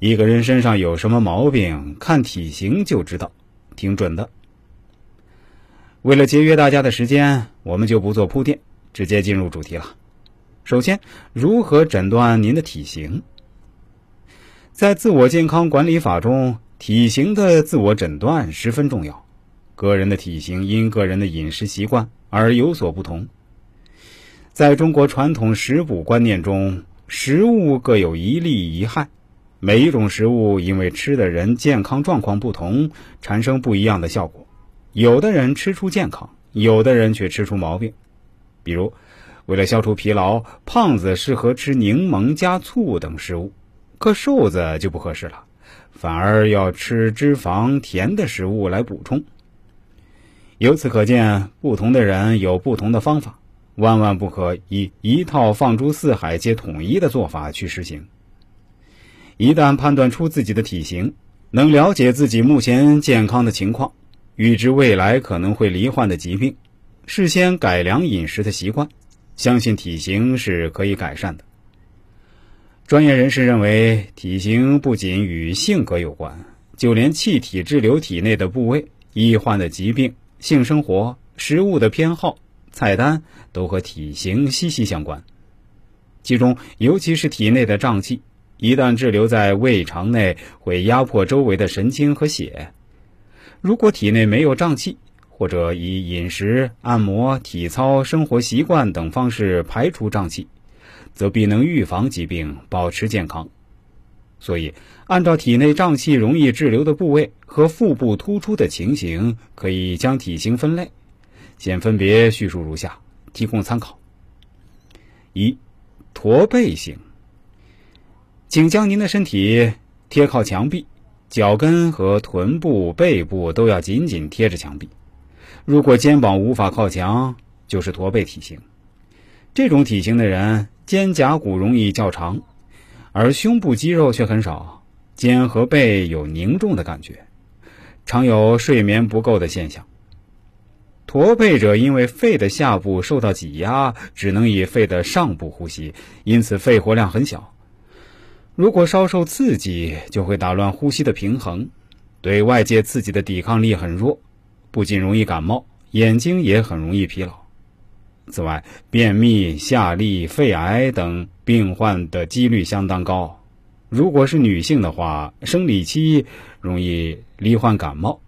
一个人身上有什么毛病，看体型就知道，挺准的。为了节约大家的时间，我们就不做铺垫，直接进入主题了。首先，如何诊断您的体型？在自我健康管理法中，体型的自我诊断十分重要。个人的体型因个人的饮食习惯而有所不同。在中国传统食补观念中，食物各有一利一害，每一种食物因为吃的人健康状况不同，产生不一样的效果。有的人吃出健康，有的人却吃出毛病。比如，为了消除疲劳，胖子适合吃柠檬加醋等食物，可瘦子就不合适了，反而要吃脂肪甜的食物来补充。由此可见，不同的人有不同的方法，万万不可以一套放诸四海皆统一的做法去实行。一旦判断出自己的体型，能了解自己目前健康的情况，预知未来可能会罹患的疾病，事先改良饮食的习惯，相信体型是可以改善的。专业人士认为，体型不仅与性格有关，就连气体滞留体内的部位、易患的疾病。性生活、食物的偏好、菜单都和体型息息相关，其中尤其是体内的胀气，一旦滞留在胃肠内，会压迫周围的神经和血。如果体内没有胀气，或者以饮食、按摩、体操、生活习惯等方式排除胀气，则必能预防疾病，保持健康。所以，按照体内胀气容易滞留的部位和腹部突出的情形，可以将体型分类。现分别叙述如下，提供参考：一、驼背型，请将您的身体贴靠墙壁，脚跟和臀部、背部都要紧紧贴着墙壁。如果肩膀无法靠墙，就是驼背体型。这种体型的人，肩胛骨容易较长。而胸部肌肉却很少，肩和背有凝重的感觉，常有睡眠不够的现象。驼背者因为肺的下部受到挤压，只能以肺的上部呼吸，因此肺活量很小。如果稍受刺激，就会打乱呼吸的平衡，对外界刺激的抵抗力很弱，不仅容易感冒，眼睛也很容易疲劳。此外，便秘、下痢、肺癌等病患的几率相当高。如果是女性的话，生理期容易罹患感冒，